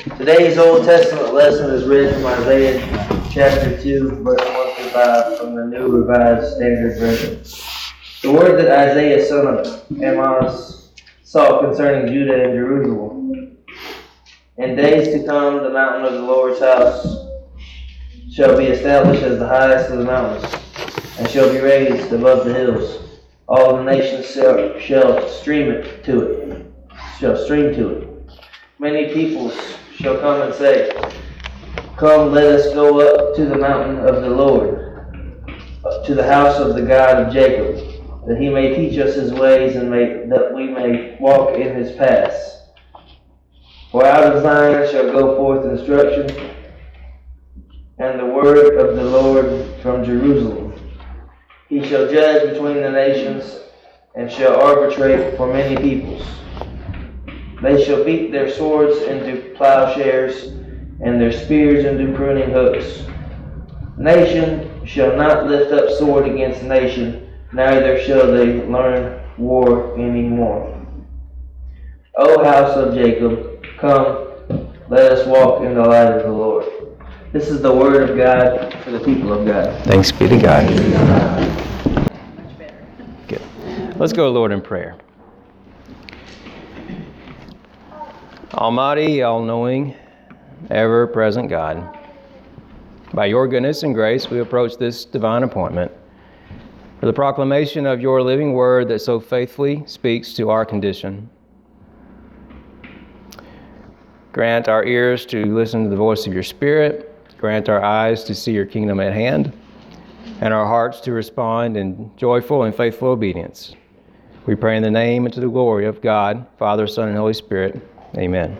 Today's Old Testament lesson is read from Isaiah chapter 2, verse 1 through 5 from the New Revised Standard Version. The word that Isaiah son of Amos, saw concerning Judah and Jerusalem. In days to come, the mountain of the Lord's house shall be established as the highest of the mountains, and shall be raised above the hills. All the nations shall, shall stream it to it, shall stream to it. Many peoples shall come and say, Come, let us go up to the mountain of the Lord, to the house of the God of Jacob, that he may teach us his ways and may, that we may walk in his paths. For out of Zion shall go forth instruction, and the word of the Lord from Jerusalem. He shall judge between the nations, and shall arbitrate for many peoples. They shall beat their swords into plowshares, and their spears into pruning hooks. Nation shall not lift up sword against nation, neither shall they learn war any more. O house of Jacob, come, let us walk in the light of the Lord. This is the word of God for the people of God. Thanks be to God. Good. Let's go, Lord, in prayer. Almighty, all knowing, ever present God, by your goodness and grace, we approach this divine appointment for the proclamation of your living word that so faithfully speaks to our condition. Grant our ears to listen to the voice of your Spirit. Grant our eyes to see your kingdom at hand, and our hearts to respond in joyful and faithful obedience. We pray in the name and to the glory of God, Father, Son, and Holy Spirit. Amen.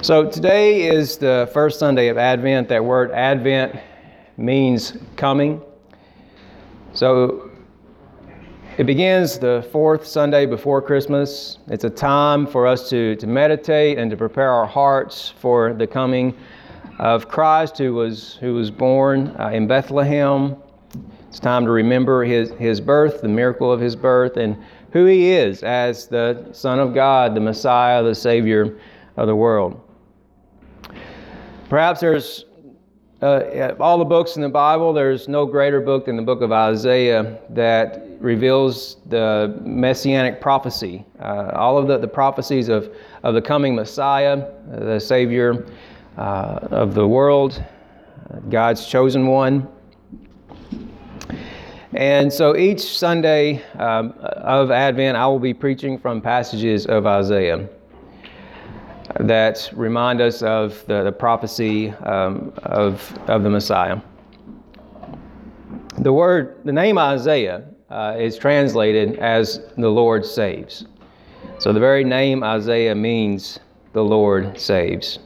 So today is the first Sunday of Advent. That word Advent means coming. So it begins the fourth Sunday before Christmas. It's a time for us to, to meditate and to prepare our hearts for the coming of Christ who was, who was born uh, in Bethlehem. It's time to remember his, his birth, the miracle of his birth, and who he is as the Son of God, the Messiah, the Savior of the world. Perhaps there's uh, all the books in the Bible, there's no greater book than the book of Isaiah that reveals the messianic prophecy. Uh, all of the, the prophecies of, of the coming Messiah, the Savior uh, of the world, God's chosen one. And so each Sunday um, of Advent, I will be preaching from passages of Isaiah that remind us of the, the prophecy um, of, of the Messiah. The word, the name Isaiah uh, is translated as the Lord saves. So the very name Isaiah means the Lord saves.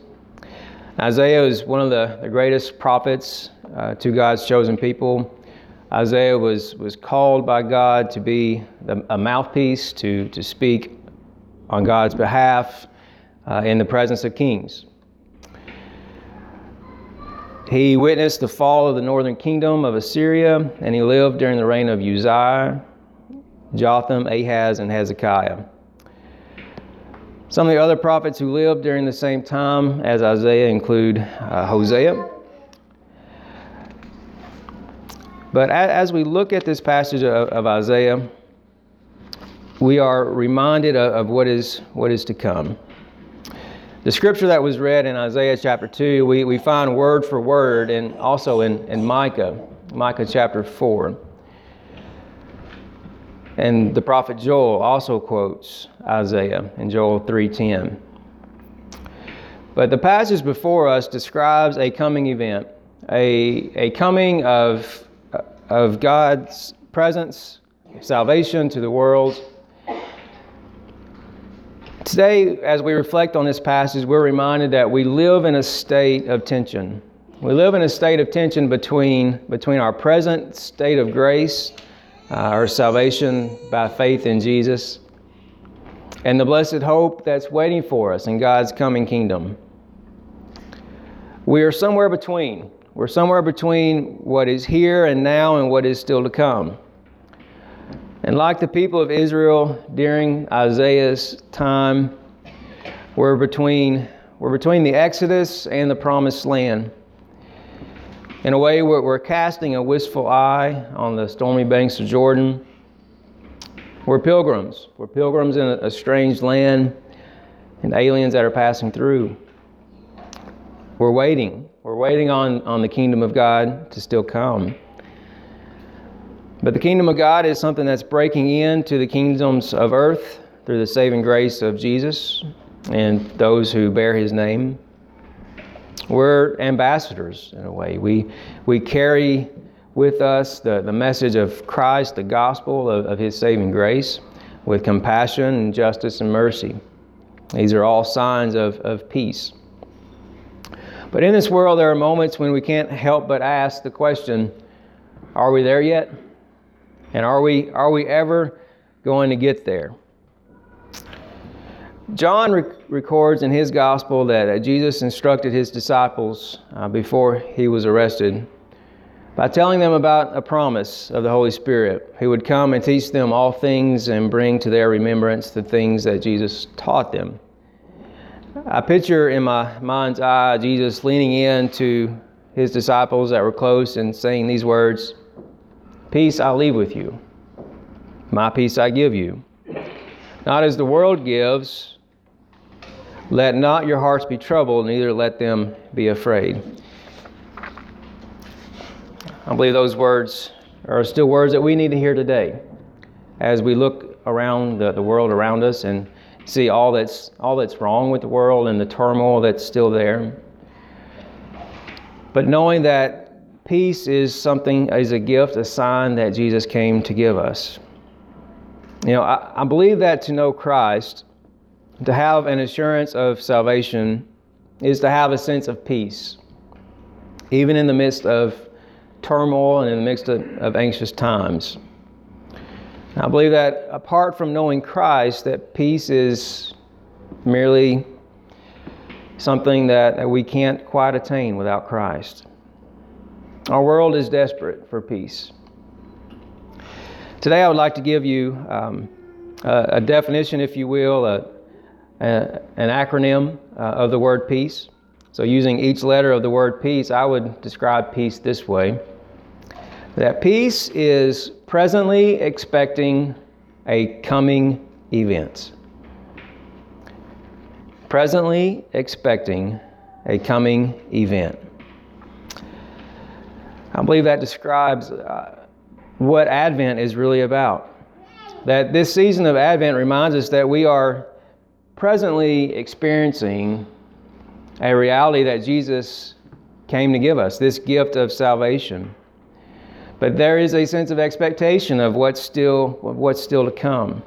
Isaiah is one of the, the greatest prophets uh, to God's chosen people. Isaiah was, was called by God to be a mouthpiece, to, to speak on God's behalf uh, in the presence of kings. He witnessed the fall of the northern kingdom of Assyria, and he lived during the reign of Uzziah, Jotham, Ahaz, and Hezekiah. Some of the other prophets who lived during the same time as Isaiah include uh, Hosea. But as we look at this passage of, Isaiah, we are reminded of, of what, is, what is to come. The scripture that was read in Isaiah chapter 2, we, we find word for word and also in, in Micah, Micah chapter 4. And the prophet Joel also quotes Isaiah in Joel 3:10. But the passage before us describes a coming event, a, a coming of, of God's presence, salvation to the world Today, as we reflect on this passage, we're reminded that we live in a state of tension. We live in a state of tension between, between our present state of grace, uh, our salvation by faith in Jesus, and the blessed hope that's waiting for us in God's coming kingdom. We are somewhere between. We're somewhere between what is here and now and what is still to come. And like the people of Israel during Isaiah's time, We're between, we're between the Exodus and the Promised Land. In a way, we're, we're casting a wistful eye on the stormy banks of Jordan. We're pilgrims. We're pilgrims in a, a strange land and aliens that are passing through. We're waiting. We're waiting on, on the kingdom of God to still come. But the kingdom of God is something that's breaking into the kingdoms of earth through the saving grace of Jesus and those who bear his name. We're ambassadors in a way. We, we carry with us the, the message of Christ, the gospel of, of his saving grace, with compassion and justice and mercy. These are all signs of, of peace. But in this world, there are moments when we can't help but ask the question are we there yet? And are we, are we ever going to get there? John rec- records in his gospel that uh, Jesus instructed his disciples uh, before he was arrested by telling them about a promise of the Holy Spirit who would come and teach them all things and bring to their remembrance the things that Jesus taught them. I picture in my mind's eye Jesus leaning in to his disciples that were close and saying these words Peace I leave with you, my peace I give you. Not as the world gives, let not your hearts be troubled, neither let them be afraid. I believe those words are still words that we need to hear today as we look around the, the world around us and see all that's, all that's wrong with the world and the turmoil that's still there. But knowing that peace is something, is a gift, a sign that Jesus came to give us. You know, I, I believe that to know Christ to have an assurance of salvation is to have a sense of peace, even in the midst of turmoil and in the midst of, of anxious times. I believe that apart from knowing Christ, that peace is merely something that, that we can't quite attain without Christ. Our world is desperate for peace. Today, I would like to give you um, a, a definition, if you will, a, an acronym uh, of the word peace. So, using each letter of the word peace, I would describe peace this way that peace is presently expecting a coming event. Presently expecting a coming event. I believe that describes uh, what Advent is really about. That this season of Advent reminds us that we are presently experiencing a reality that Jesus came to give us, this gift of salvation. But there is a sense of expectation of what's still, of what's still to come.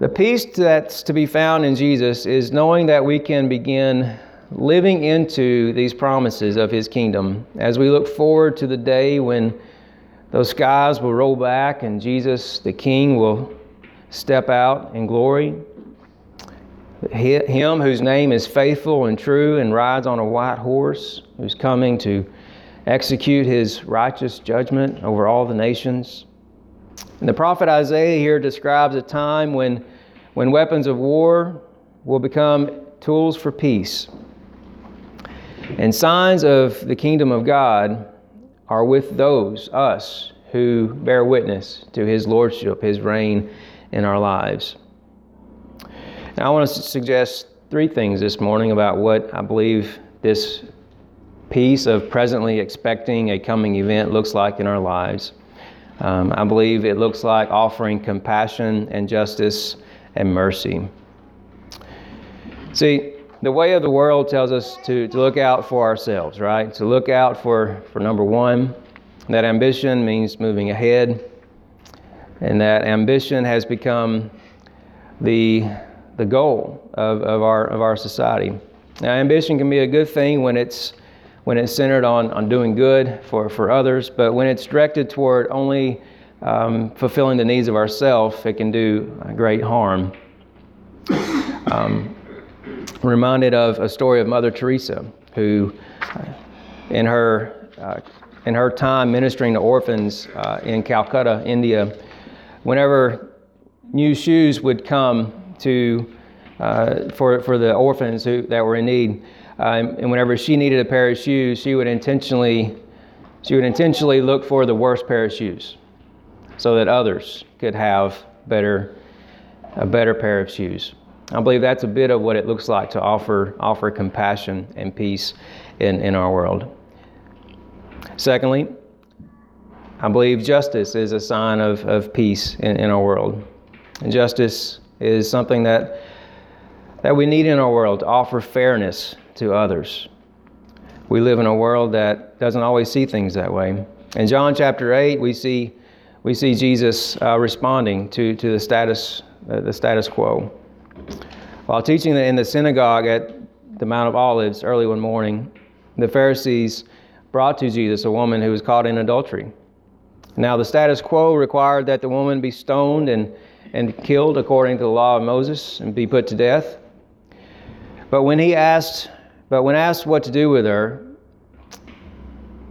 The peace that's to be found in Jesus is knowing that we can begin living into these promises of His kingdom as we look forward to the day when those skies will roll back and Jesus, the King, will step out in glory. Him whose name is faithful and true and rides on a white horse, who's coming to execute his righteous judgment over all the nations. And the prophet Isaiah here describes a time when, when weapons of war will become tools for peace. And signs of the kingdom of God are with those, us, who bear witness to his lordship, his reign in our lives. Now, I want to suggest three things this morning about what I believe this peace of presently expecting a coming event looks like in our lives. Um, I believe it looks like offering compassion and justice and mercy. See, the way of the world tells us to, to look out for ourselves, right? To look out for, for number one, that ambition means moving ahead, and that ambition has become the the goal of, of, our, of our society. Now, ambition can be a good thing when it's, when it's centered on, on doing good for, for others, but when it's directed toward only um, fulfilling the needs of ourselves, it can do great harm. Um, reminded of a story of Mother Teresa, who, uh, in her, uh, in her time ministering to orphans uh, in Calcutta, India, whenever new shoes would come to uh, for, for the orphans who, that were in need. Um, and whenever she needed a pair of shoes, she would intentionally she would intentionally look for the worst pair of shoes so that others could have better a better pair of shoes. I believe that's a bit of what it looks like to offer offer compassion and peace in, in our world. Secondly, I believe justice is a sign of, of peace in, in our world. And justice is something that that we need in our world to offer fairness to others. We live in a world that doesn't always see things that way. In John chapter 8, we see, we see Jesus uh, responding to, to the, status, uh, the status quo. While teaching in the synagogue at the Mount of Olives early one morning, the Pharisees brought to Jesus a woman who was caught in adultery. Now, the status quo required that the woman be stoned and, and killed according to the law of Moses and be put to death. But when he asked, but when asked what to do with her,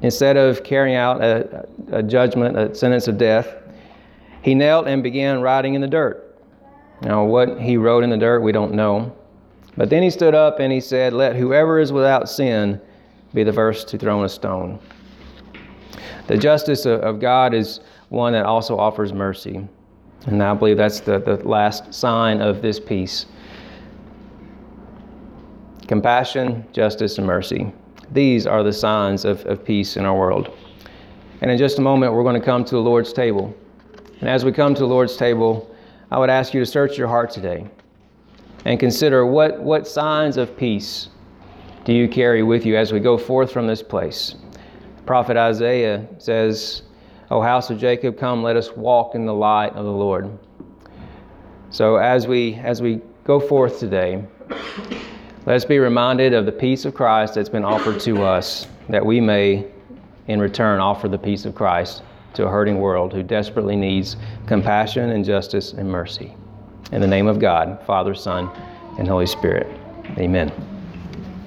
instead of carrying out a, a judgment, a sentence of death, he knelt and began writing in the dirt. Now, what he wrote in the dirt, we don't know. But then he stood up and he said, Let whoever is without sin be the first to throw a stone. The justice of God is one that also offers mercy. And I believe that's the, the last sign of this peace compassion, justice, and mercy. These are the signs of, of peace in our world. And in just a moment, we're going to come to the Lord's table. And as we come to the Lord's table, I would ask you to search your heart today and consider what, what signs of peace do you carry with you as we go forth from this place. The prophet Isaiah says, O house of Jacob, come, let us walk in the light of the Lord. So as we as we go forth today, let us be reminded of the peace of Christ that's been offered to us, that we may, in return, offer the peace of Christ to a hurting world who desperately needs compassion and justice and mercy. In the name of God, Father, Son, and Holy Spirit. Amen.